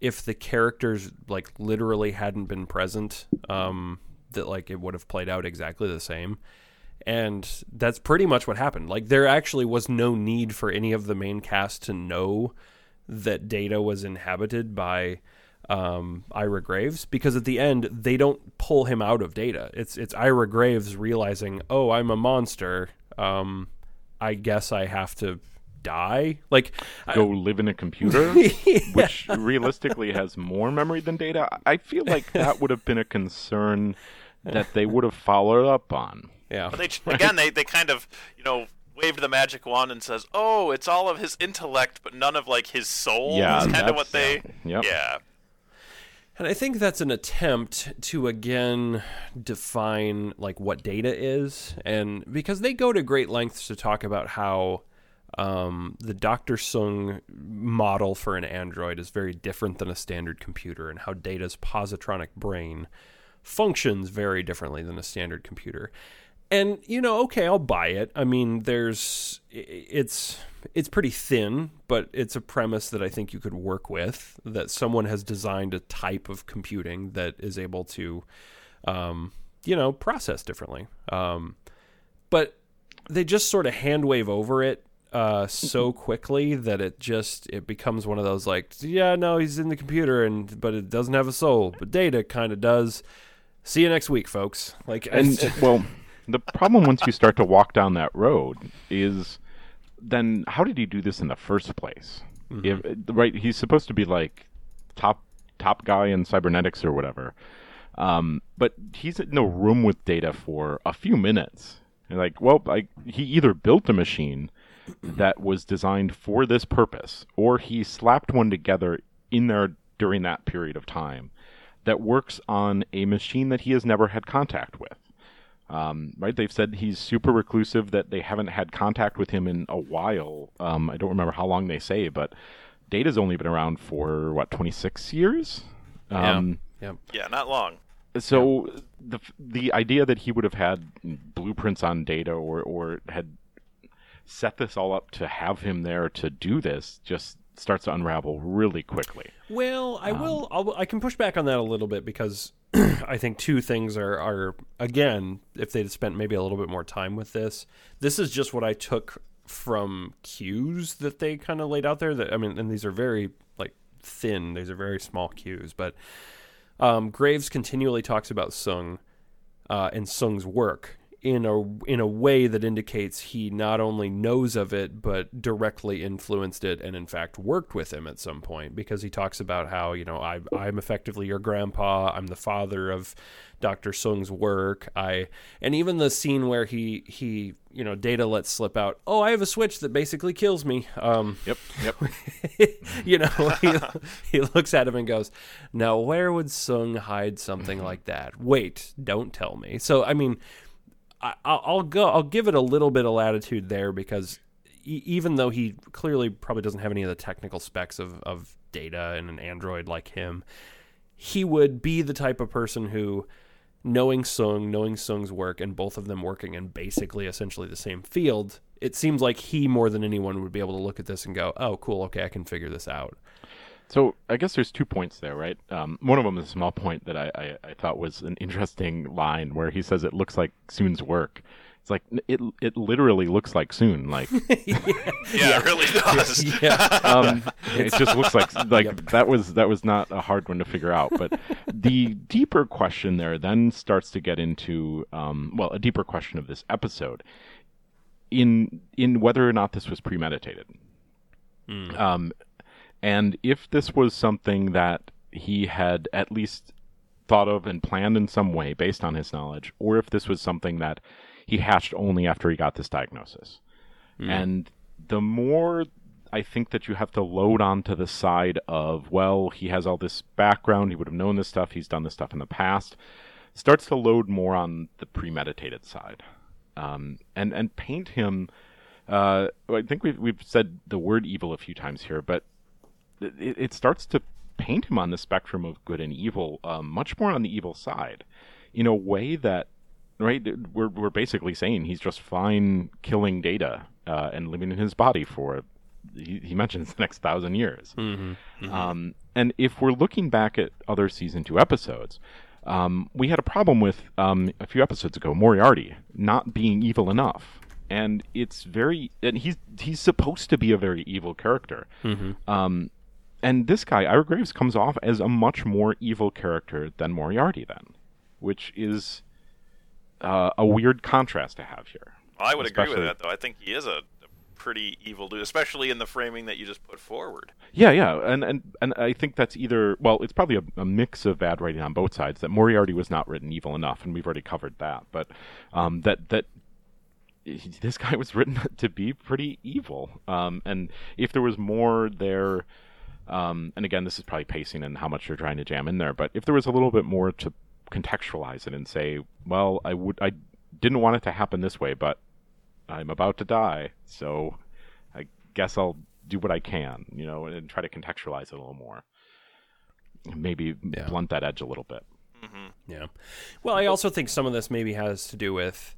if the characters like literally hadn't been present, um, that like it would have played out exactly the same. And that's pretty much what happened. Like there actually was no need for any of the main cast to know that Data was inhabited by um, Ira Graves because at the end they don't pull him out of Data. It's it's Ira Graves realizing, oh, I'm a monster. Um, I guess I have to die. Like, Go live in a computer, which realistically has more memory than data. I feel like that would have been a concern that they would have followed up on. yeah, But they again, they, they kind of you know waved the magic wand and says, "Oh, it's all of his intellect, but none of like his soul." Yeah, is kind of that's- what they. Yep. Yeah. And I think that's an attempt to again define like what data is, and because they go to great lengths to talk about how um, the Dr. Soong model for an android is very different than a standard computer, and how Data's positronic brain functions very differently than a standard computer. And you know, okay, I'll buy it. I mean, there's it's it's pretty thin, but it's a premise that I think you could work with. That someone has designed a type of computing that is able to, um, you know, process differently. Um, but they just sort of hand wave over it uh, so quickly that it just it becomes one of those like, yeah, no, he's in the computer, and but it doesn't have a soul. But data kind of does. See you next week, folks. Like, And well, the problem once you start to walk down that road is then how did he do this in the first place? If right, he's supposed to be like top top guy in cybernetics or whatever. Um, but he's in a room with data for a few minutes. And like, well, I, he either built a machine that was designed for this purpose, or he slapped one together in there during that period of time that works on a machine that he has never had contact with. Um, right? They've said he's super reclusive, that they haven't had contact with him in a while. Um, I don't remember how long they say, but Data's only been around for, what, 26 years? Um, yeah. Yeah, not long. so the the idea that he would have had blueprints on data or or had set this all up to have him there to do this just starts to unravel really quickly. Well, Um, I will. I'll, I can push back on that a little bit because I think two things are are again, if they'd spent maybe a little bit more time with this, this is just what I took from cues that they kind of laid out there. That I mean, and these are very like thin. These are very small cues, but um, Graves continually talks about Soong uh, and Soong's work in a in a way that indicates he not only knows of it but directly influenced it and in fact worked with him at some point. Because he talks about how you know I I'm effectively your grandpa. I'm the father of Dr. Soong's work. I and even the scene where he he you know Data lets slip out oh I have a switch that basically kills me. Um Yep, yep. you know he, he looks at him and goes now where would Soong hide something like that? Wait don't tell me. So I mean I, I'll I'll go. I'll give it a little bit of latitude there because e- even though he clearly probably doesn't have any of the technical specs of, of data and an android like him, he would be the type of person who, knowing Soong, knowing Soong's work, and both of them working in basically essentially the same field, it seems like he more than anyone would be able to look at this and go, "Oh, cool. Okay, I can figure this out." So I guess there's two points there, right? Um, one of them is a small point that I, I, I thought was an interesting line where he says it looks like Soong's work. It's like it it literally looks like Soong. Like Yeah, it really does. yeah. um, it just looks like like that was that was not a hard one to figure out. But the deeper question there then starts to get into um, well, a deeper question of this episode in in whether or not this was premeditated. Um, and if this was something that he had at least thought of and planned in some way based on his knowledge, or if this was something that he hatched only after he got this diagnosis. And the more I think that you have to load onto the side of, well, he has all this background, he would have known this stuff, he's done this stuff in the past, starts to load more on the premeditated side. Um, and, and paint him. Uh, I think we've, we've said the word evil a few times here, but it, it starts to paint him on the spectrum of good and evil, um, much more on the evil side, in a way that, right? We're we're basically saying he's just fine killing data uh, and living in his body for, he, he mentions the next thousand years. Um, and if we're looking back at other season two episodes. Um, we had a problem with um, a few episodes ago Moriarty not being evil enough, and it's very and he's he's supposed to be a very evil character. Um, and this guy, Ira Graves, comes off as a much more evil character than Moriarty, then, which is uh, a weird contrast to have here. I would agree with that, though. I think he is a, a pretty evil dude, especially in the framing that you just put forward. Yeah, yeah, and and and I think that's either well, it's probably a, a mix of bad writing on both sides. That Moriarty was not written evil enough, and we've already covered that. But um, that that this guy was written to be pretty evil. Um, and if there was more there, um, and again, this is probably pacing and how much you're trying to jam in there. But if there was a little bit more to contextualize it and say, well, I would, I didn't want it to happen this way, but I'm about to die, so I guess I'll do what I can, you know, and try to contextualize it a little more. Maybe Yeah. blunt that edge a little bit. Yeah. Well, I also think some of this maybe has to do with,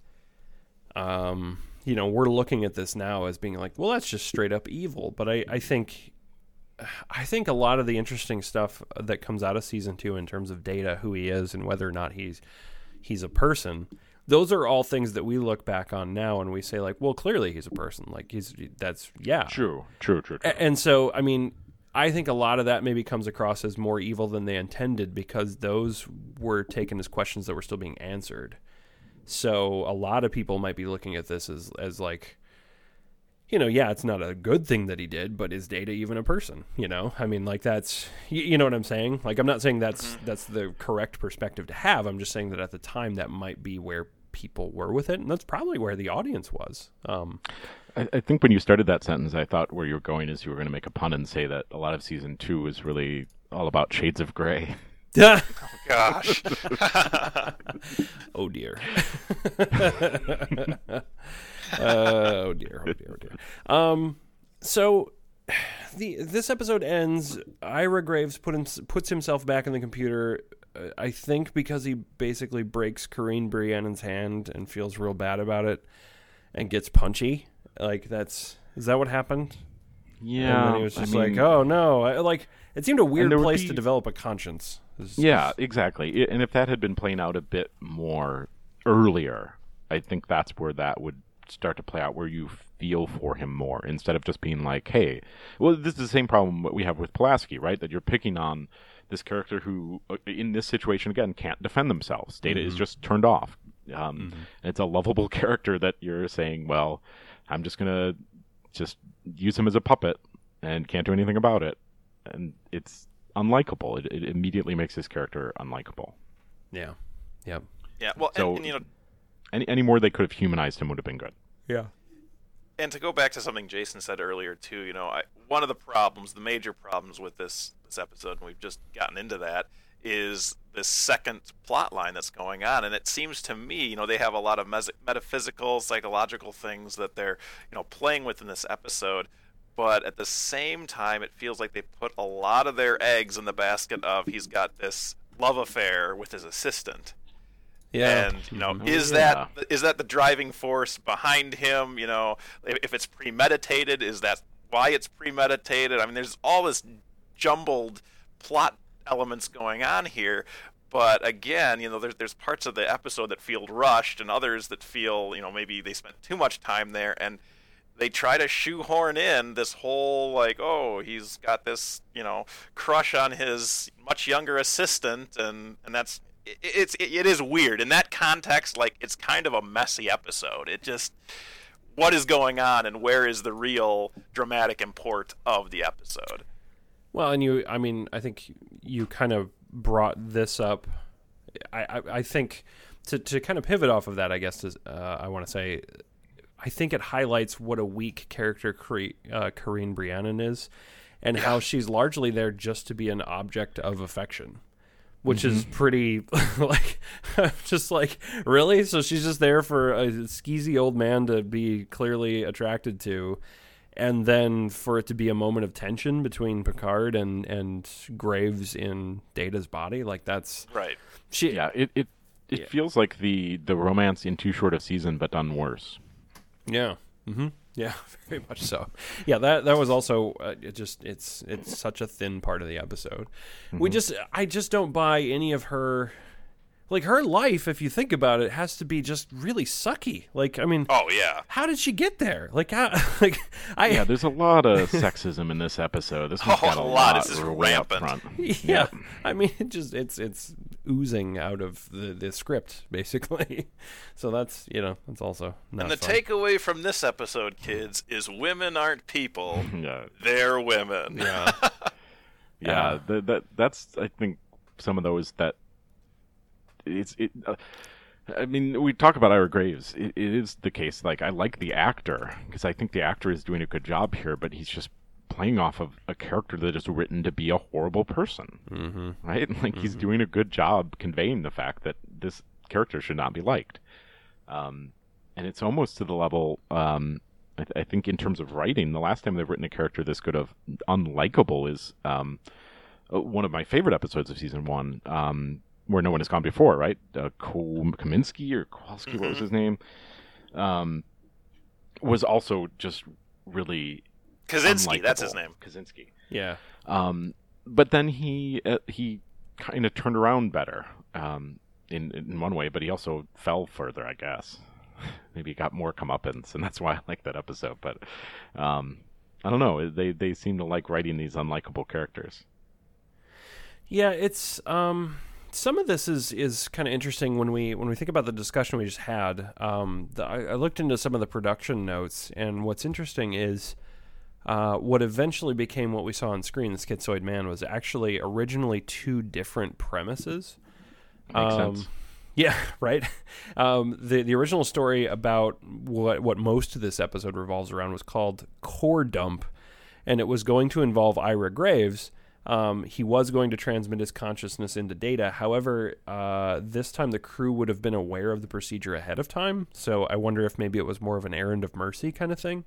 um, you know, we're looking at this now as being like, well, that's just straight up evil. But I, I think, I think a lot of the interesting stuff that comes out of season two in terms of data, who he is, and whether or not he's he's a person. Those are all things that we look back on now and we say like, well, clearly he's a person. Like he's that's yeah. True, true, true, true. And so, I mean, I think a lot of that maybe comes across as more evil than they intended because those were taken as questions that were still being answered. So a lot of people might be looking at this as as like, you know, yeah, it's not a good thing that he did, but is Data even a person? You know, I mean, like that's you, you know what I'm saying. Like I'm not saying that's that's the correct perspective to have. I'm just saying that at the time that might be where people were with it, and that's probably where the audience was. Um, I, I think when you started that sentence, I thought where you were going is you were going to make a pun and say that a lot of season two is really all about shades of gray. oh Gosh. Oh dear. uh, oh dear. Oh dear. Oh dear. Um. So, the this episode ends. Ira Graves put him, puts himself back in the computer. Uh, I think because he basically breaks Kareen Brianon's hand and feels real bad about it, and gets punchy. Like that's is that what happened? Yeah, and then he was I just mean- like, "Oh no!" I, like it seemed a weird place be- to develop a conscience. It's- Yeah, exactly. I- And if that had been playing out a bit more earlier, I think that's where that would start to play out, where you feel for him more instead of just being like, "Hey," well, this is the same problem that we have with Pulaski, right? That you're picking on this character who, uh, in this situation again, can't defend themselves. Data is just turned off. Um, It's a lovable character that you're saying, well, I'm just gonna just use him as a puppet and can't do anything about it, and it's unlikable. It, it immediately makes his character unlikable. Yeah. Yep. Yeah, well, So- and, and you know, Any any more they could have humanized him would have been good. Yeah. and to go back to something Jason said earlier too, you know, I, one of the problems, the major problems with this this episode, and we've just gotten into that, is this second plot line that's going on, and it seems to me, you know, they have a lot of mes- metaphysical, psychological things that they're, you know, playing with in this episode. But at the same time, it feels like they put a lot of their eggs in the basket of he's got this love affair with his assistant. Yeah. And you know, Mhm. is Yeah. that is that the driving force behind him? You know, if if it's premeditated, is that why it's premeditated? I mean, there's all this jumbled plot elements going on here. But again, you know, there's there's parts of the episode that feel rushed, and others that feel, you know, maybe they spent too much time there, and they try to shoehorn in this whole like, oh, he's got this, you know, crush on his much younger assistant, and and that's it, it's it, it is weird in that context. Like, it's kind of a messy episode. It just what is going on, and where is the real dramatic import of the episode? Well, and you, I mean, I think you kind of brought this up. I, I, I think to, to kind of pivot off of that, I guess is, uh, I want to say, I think it highlights what a weak character Cre- uh, Brianon is, and how she's largely there just to be an object of affection. Which is pretty like just like really so she's just there for a skeezy old man to be clearly attracted to and then for it to be a moment of tension between Picard and and Graves in Data's body, like that's Right. she. Yeah, it it, it feels like the the romance in too short a season, but done worse. yeah, hmm yeah, very much so. Yeah, that that was also uh, it just it's it's such a thin part of the episode. We just I just don't buy any of her. Like her life, if you think about it, has to be just really sucky. Like I mean, Oh yeah. how did she get there? Like how? Like I Yeah, there's a lot of sexism in this episode. This one's Oh, got a, a lot. lot. This is way up rampant. front. yeah i mean it just it's it's oozing out of the the script basically so that's you know that's also not And the fun. takeaway from this episode, kids, is women aren't people; Yeah, they're women. yeah yeah. Uh, the, that that's I think some of those that it's it. Uh, I mean, we talk about Ira Graves. It, it is the case. Like, I like the actor because I think the actor is doing a good job here, but he's just playing off of a character that is written to be a horrible person, mm-hmm. right? Like, he's doing a good job conveying the fact that this character should not be liked. Um, and it's almost to the level. Um, I, th- I think in terms of writing, the last time they've written a character this good of unlikable is um, uh, one of my favorite episodes of season one, um, where no one has gone before, right? Uh, Ko- Kaminsky or Kowalski, what was his name? Um, was also just really Kaczynski, that's his name. Kaczynski. yeah Um, but then he uh, he kind of turned around better um, in in one way, but he also fell further, I guess. Maybe he got more comeuppance, and that's why I like that episode. But um, I don't know. They they seem to like writing these unlikable characters. yeah it's um some of this is is kind of interesting when we when we think about the discussion we just had um the, I, I looked into some of the production notes and what's interesting is uh, what eventually became what we saw on screen, the Schizoid Man, was actually originally two different premises. Makes Um, sense. Yeah, right. Um, the the original story about what what most of this episode revolves around was called Core Dump, and it was going to involve Ira Graves. Um, he was going to transmit his consciousness into data. However, uh, this time the crew would have been aware of the procedure ahead of time. So I wonder if maybe it was more of an errand of mercy kind of thing.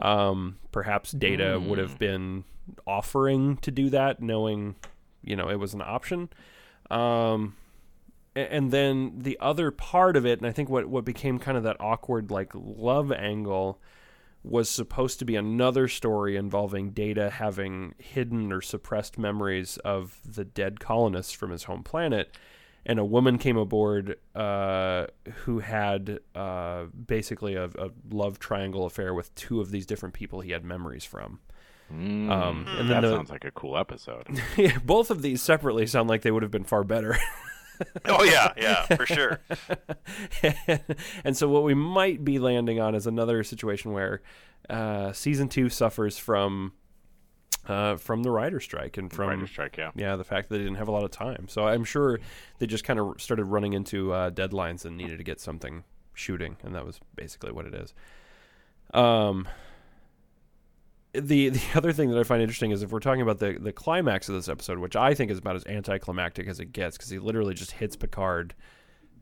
Um, perhaps Data would have been offering to do that, knowing, you know, it was an option. Um, and then the other part of it, and I think what what became kind of that awkward like love angle was supposed to be another story involving Data having hidden or suppressed memories of the dead colonists from his home planet. And a woman came aboard uh, who had uh, basically a, a love triangle affair with two of these different people he had memories from. Mm, Um, and that the- sounds like a cool episode. Yeah, both of these separately sound like they would have been far better. Oh yeah, yeah, for sure. and so what we might be landing on is another situation where uh, season two suffers from uh, from the writer strike and from Writer strike, yeah. yeah the fact that they didn't have a lot of time. So I'm sure they just kind of started running into uh, deadlines and needed to get something shooting, and that was basically what it is. Um. The the other thing that I find interesting is if we're talking about the the climax of this episode, which I think is about as anticlimactic as it gets, because he literally just hits Picard.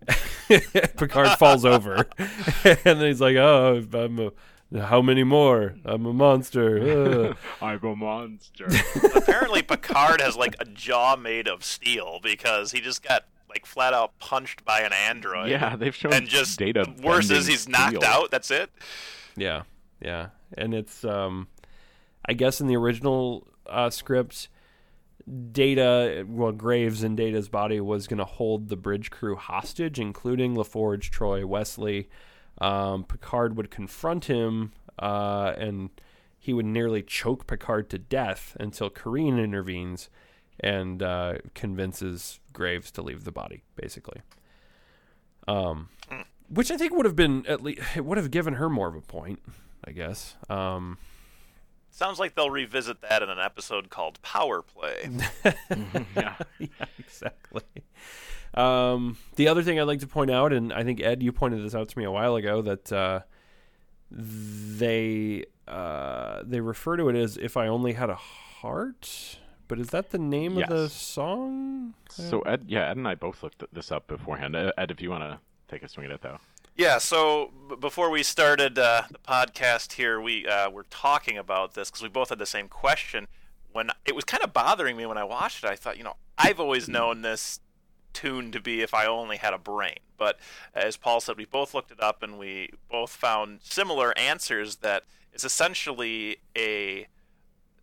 Picard falls over, and then he's like, "Oh, I'm a, how many more? I'm a monster." Ugh. I'm a monster. Apparently, Picard has like a jaw made of steel because he just got like flat out punched by an android. yeah, they've shown and just data. worse is he's knocked steel. out. That's it. Yeah, yeah, and it's um, I guess in the original uh, script, Data, well, Graves in Data's body was going to hold the bridge crew hostage, including LaForge, Troi, Wesley. Um, Picard would confront him, uh, and he would nearly choke Picard to death until Kareen intervenes and uh, convinces Graves to leave the body, basically. Um, which I think would have been at least it would have given her more of a point, I guess. Um, Sounds like they'll revisit that in an episode called Power Play. yeah. yeah, exactly. Um, the other thing I'd like to point out, and I think Ed, you pointed this out to me a while ago, that uh, they uh, they refer to it as "If I Only Had a Heart." But is that the name of the song? So Ed, yeah, Ed and I both looked this up beforehand. Uh, Ed, if you want to take a swing at it, though. Yeah, so b- before we started uh, the podcast here, we uh, were talking about this because we both had the same question. When it was kind of bothering me when I watched it, I thought, you know, I've always known this tune to be "If I Only Had a Brain," but as Paul said, we both looked it up and we both found similar answers. That it's essentially a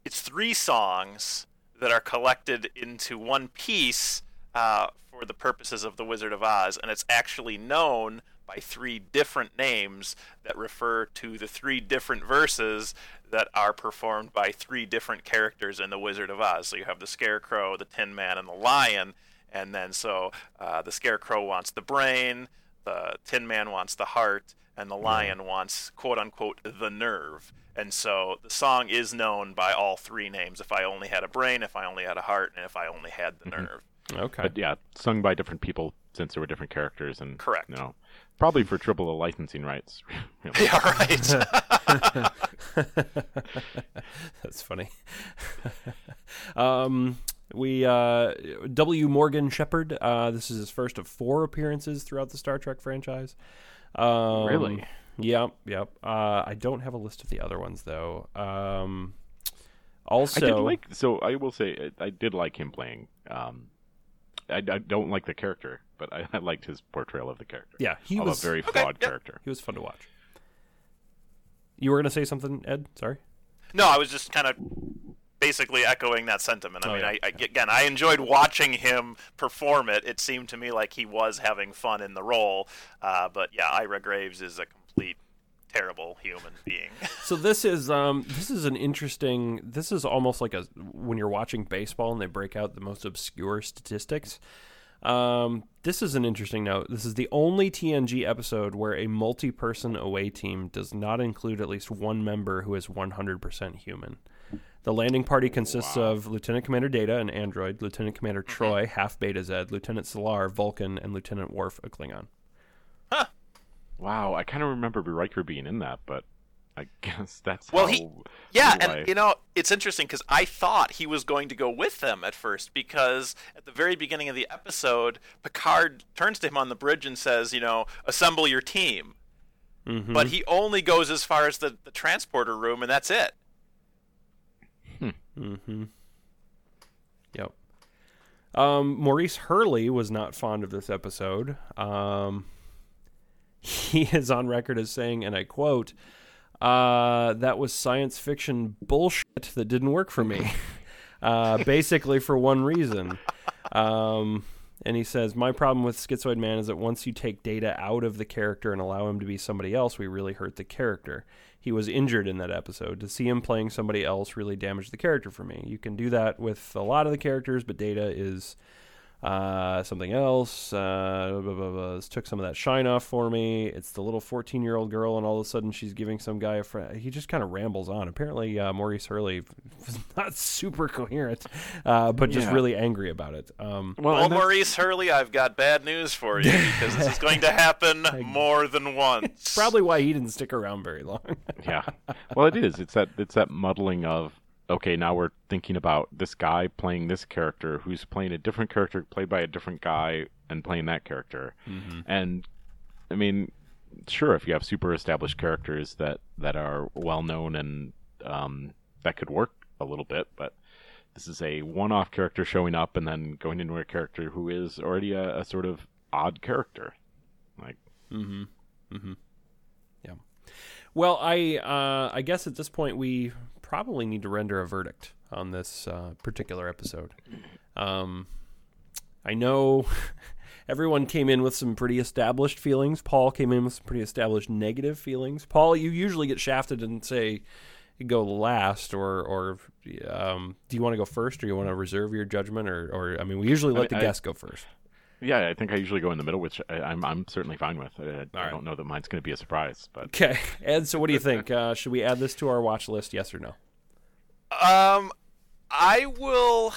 it's three songs that are collected into one piece uh, for the purposes of the Wizard of Oz, and it's actually known by three different names that refer to the three different verses that are performed by three different characters in the Wizard of Oz. So you have the Scarecrow, the Tin Man, and the Lion, and then so uh, the Scarecrow wants the brain, the Tin Man wants the heart, and the Lion wants quote unquote the nerve. And so the song is known by all three names. If I only had a brain, if I only had a heart, and if I only had the nerve. Okay. But yeah, sung by different people since there were different characters and Correct. You know, probably for triple the licensing rights. really. Yeah, right. That's funny. um, we uh, W. Morgan Sheppard. Uh, this is his first of four appearances throughout the Star Trek franchise. Um, Really? Yep, yep. Uh, I don't have a list of the other ones though. Um, also, I did like. So I will say, I I did like him playing. Um, I, I don't like the character, but I, I liked his portrayal of the character. yeah, he of was a very Okay, flawed yeah. character. he was fun to watch. You were gonna say something, Ed? Sorry. No, I was just kind of basically echoing that sentiment. I Oh, mean, yeah, I, I, again, I enjoyed watching him perform it. It seemed to me like he was having fun in the role. Uh, but yeah, Ira Graves is a complete terrible human being. So this is um this is an interesting this is almost like a when you're watching baseball and they break out the most obscure statistics. Um this is an interesting note. This is the only TNG episode where a multi-person away team does not include at least one member who is 100% human. The landing party consists of Lieutenant Commander Data, an android, Lieutenant Commander Troi, half Betazed, Lieutenant Selar, Vulcan, and Lieutenant Worf, a Klingon. Huh. Wow, I kind of remember Riker being in that, but I guess that's Well, how he- Yeah, and I- you know, it's interesting because I thought he was going to go with them at first because at the very beginning of the episode, Picard turns to him on the bridge and says, you know, assemble your team. Mhm. But he only goes as far as the, the transporter room, and that's it. Mm-hmm. Yep. Um, Maurice Hurley was not fond of this episode. Um, he is on record as saying, and I quote, uh, "That was science fiction bullshit that didn't work for me." uh, basically, for one reason. Um, and he says, My problem with Schizoid Man is that once you take data out of the character and allow him to be somebody else, we really hurt the character. He was injured in that episode. To see him playing somebody else really damaged the character for me. You can do that with a lot of the characters, but data is Uh, something else uh, blah, blah, blah, took some of that shine off for me. It's the little 14 year old girl, and all of a sudden she's giving some guy a friend. He just kind of rambles on. Apparently, uh, Maurice Hurley was not super coherent, uh, but just Yeah. really angry about it. Um, Well, Well, Maurice Hurley, I've got bad news for you because this is going to happen more than once. probably why he didn't stick around very long. yeah. Well, it is. It's that it's that muddling of okay, now we're thinking about this guy playing this character who's playing a different character played by a different guy and playing that character. And I mean, sure, if you have super established characters that that are well known and um, that could work a little bit, but this is a one-off character showing up and then going into a character who is already a, a sort of odd character. Like, Mm-hmm. Mm hmm. Yeah. Well, I uh, I guess at this point we probably need to render a verdict on this uh, particular episode. Um, I know everyone came in with some pretty established feelings. Paul came in with some pretty established negative feelings. Paul, you usually get shafted and say go last, or or um, do you want to go first, or you want to reserve your judgment, or or I mean, we usually let I- the I- guest go first. Yeah, I think I usually go in the middle, which I, I'm I'm certainly fine with. I, I right. don't know that mine's going to be a surprise, but Okay, Ed. So, what do you think? Uh, should we add this to our watch list? Yes or no? Um, I will,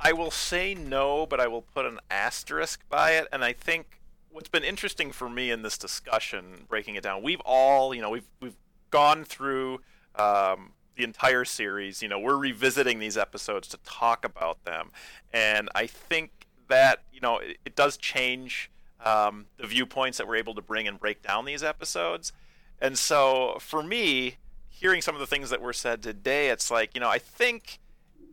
I will say no, but I will put an asterisk by it. And I think what's been interesting for me in this discussion, breaking it down, we've all, you know, we've we've gone through um, the entire series. You know, we're revisiting these episodes to talk about them, and I think that you know it, it does change um, the viewpoints that we're able to bring and break down these episodes. And so for me, hearing some of the things that were said today, it's like, you know, I think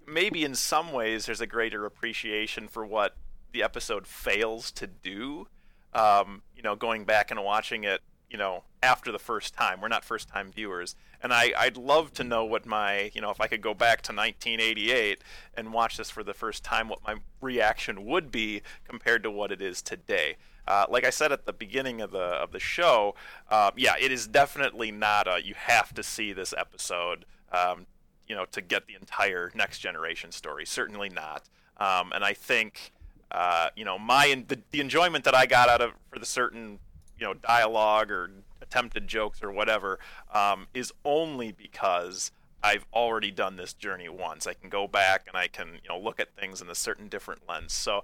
maybe in some ways there's a greater appreciation for what the episode fails to do. Um, you know, going back and watching it, you know, after the first time. We're not first time viewers. And I, I'd love to know what my, you know, if I could go back to 1988 and watch this for the first time, what my reaction would be compared to what it is today. Uh, like I said at the beginning of the of the show, uh, yeah, it is definitely not a you have to see this episode, um, you know, to get the entire next generation story. Certainly not. Um, and I think, uh, you know, my the, the enjoyment that I got out of for the certain, you know, dialogue or attempted jokes or whatever, um, is only because I've already done this journey once. I can go back and I can, you know, look at things in a certain different lens. So,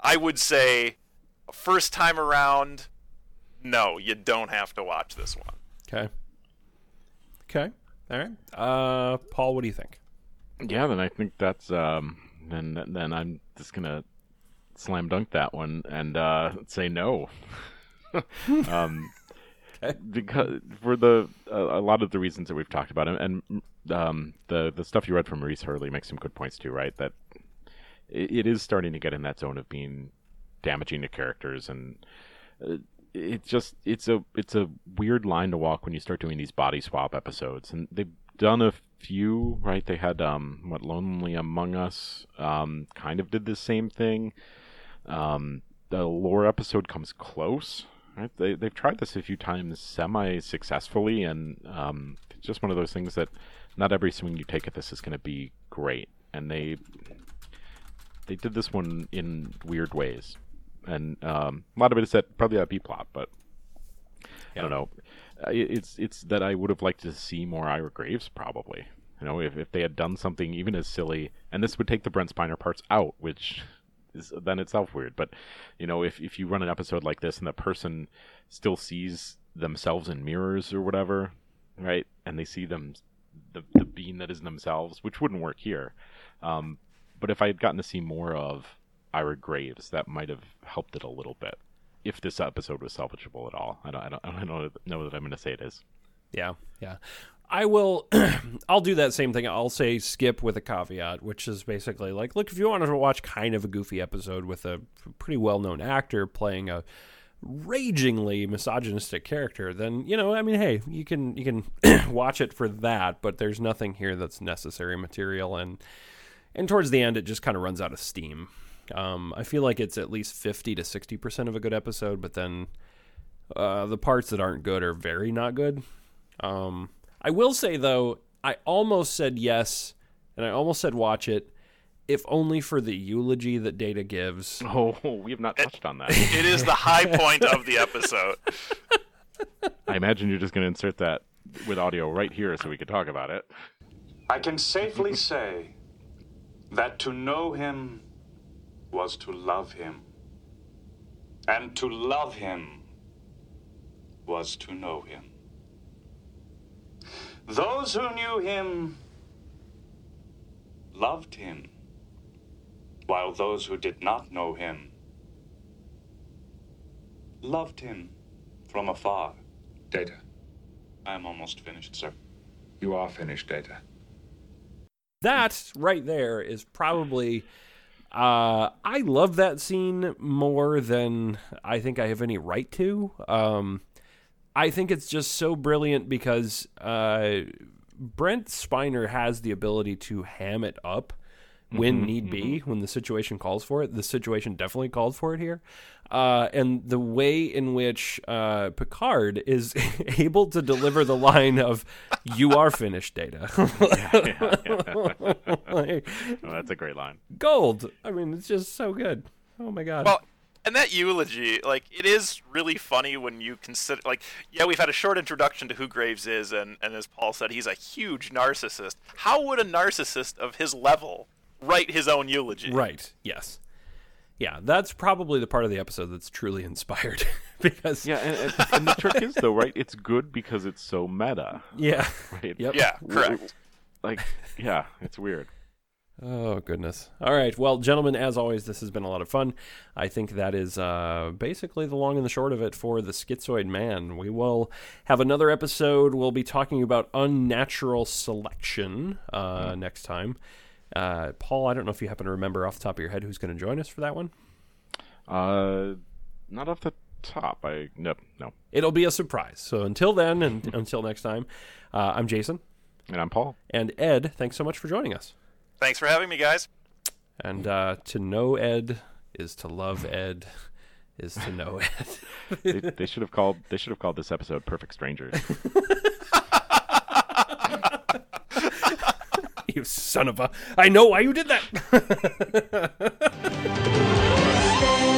I would say, first time around, no, you don't have to watch this one. Okay. Okay. All right. Uh, Paul, what do you think? yeah, then I think that's um, then then I'm just gonna slam dunk that one and uh, say no. um, because for the uh, a lot of the reasons that we've talked about, and, and um, the the stuff you read from Maurice Hurley makes some good points too, right? That it, it is starting to get in that zone of being damaging to characters and uh, it's just it's a it's a weird line to walk when you start doing these body swap episodes and they've done a few right? They had um what lonely among us um kind of did the same thing. Um the lore episode comes close right? They, they've tried this a few times semi successfully and um it's just one of those things that not every swing you take at this is going to be great and they they did this one in weird ways, and um, a lot of it is that probably that B plot, but I don't know. Uh, It's it's that I would have liked to see more Ira Graves probably. You know, if if they had done something even as silly, and this would take the Brent Spiner parts out, which is then itself weird. But you know, if if you run an episode like this and the person still sees themselves in mirrors or whatever, right, and they see them the the being that is themselves, which wouldn't work here. Um, but if I had gotten to see more of Ira Graves, that might have helped it a little bit. If this episode was salvageable at all, I don't, I don't, I don't know, that I'm going to say it is. Yeah, yeah. I will. I'll do that same thing. I'll say skip with a caveat, which is basically like, look, if you wanted to watch kind of a goofy episode with a pretty well-known actor playing a ragingly misogynistic character, then you know, I mean, hey, you can you can watch it for that. But there's nothing here that's necessary material, and and towards the end, it just kind of runs out of steam. Um, I feel like it's at least fifty to sixty percent of a good episode, but then uh, the parts that aren't good are very not good. Um, I will say though, I almost said yes, and I almost said watch it, if only for the eulogy that Data gives. Oh, we have not touched on that. It is the high point of the episode. I imagine you're just going to insert that with audio right here so we could talk about it. I can safely say that to know him was to love him. And to love him was to know him. Those who knew him loved him, while those who did not know him loved him from afar. Data. I am almost finished, sir. You are finished, Data. That right there is probably. Uh, I love that scene more than I think I have any right to. Um, I think it's just so brilliant because uh, Brent Spiner has the ability to ham it up when need be, when the situation calls for it. The situation definitely called for it here. Uh, and the way in which uh, Picard is able to deliver the line of "You are finished, Data," Like, Oh, that's a great line. gold. I mean, it's just so good. Oh my god. Well, and that eulogy, like, it is really funny when you consider, like, yeah, we've had a short introduction to who Graves is, and, and as Paul said, he's a huge narcissist. How would a narcissist of his level write his own eulogy? right. Yes. Yeah, that's probably the part of the episode that's truly inspired because Yeah, and, and, and the trick is though, right? It's good because it's so meta, yeah. right? Yep. Yeah, correct. Like, yeah, it's weird. Oh goodness. All right. Well, gentlemen, as always, this has been a lot of fun. I think that is uh, basically the long and the short of it for the Schizoid Man. We will have another episode. We'll be talking about unnatural selection uh, next time. Uh, Paul, I don't know if you happen to remember off the top of your head who's going to join us for that one. Uh, not off the top. I no no. It'll be a surprise. So until then, and until next time, uh, I'm Jason And I'm Paul. and Ed. Thanks so much for joining us. Thanks for having me, guys. And uh, to know Ed is to love Ed is to know Ed. They, they should have called. They should have called this episode "Perfect Strangers." you son of a! I know why you did that.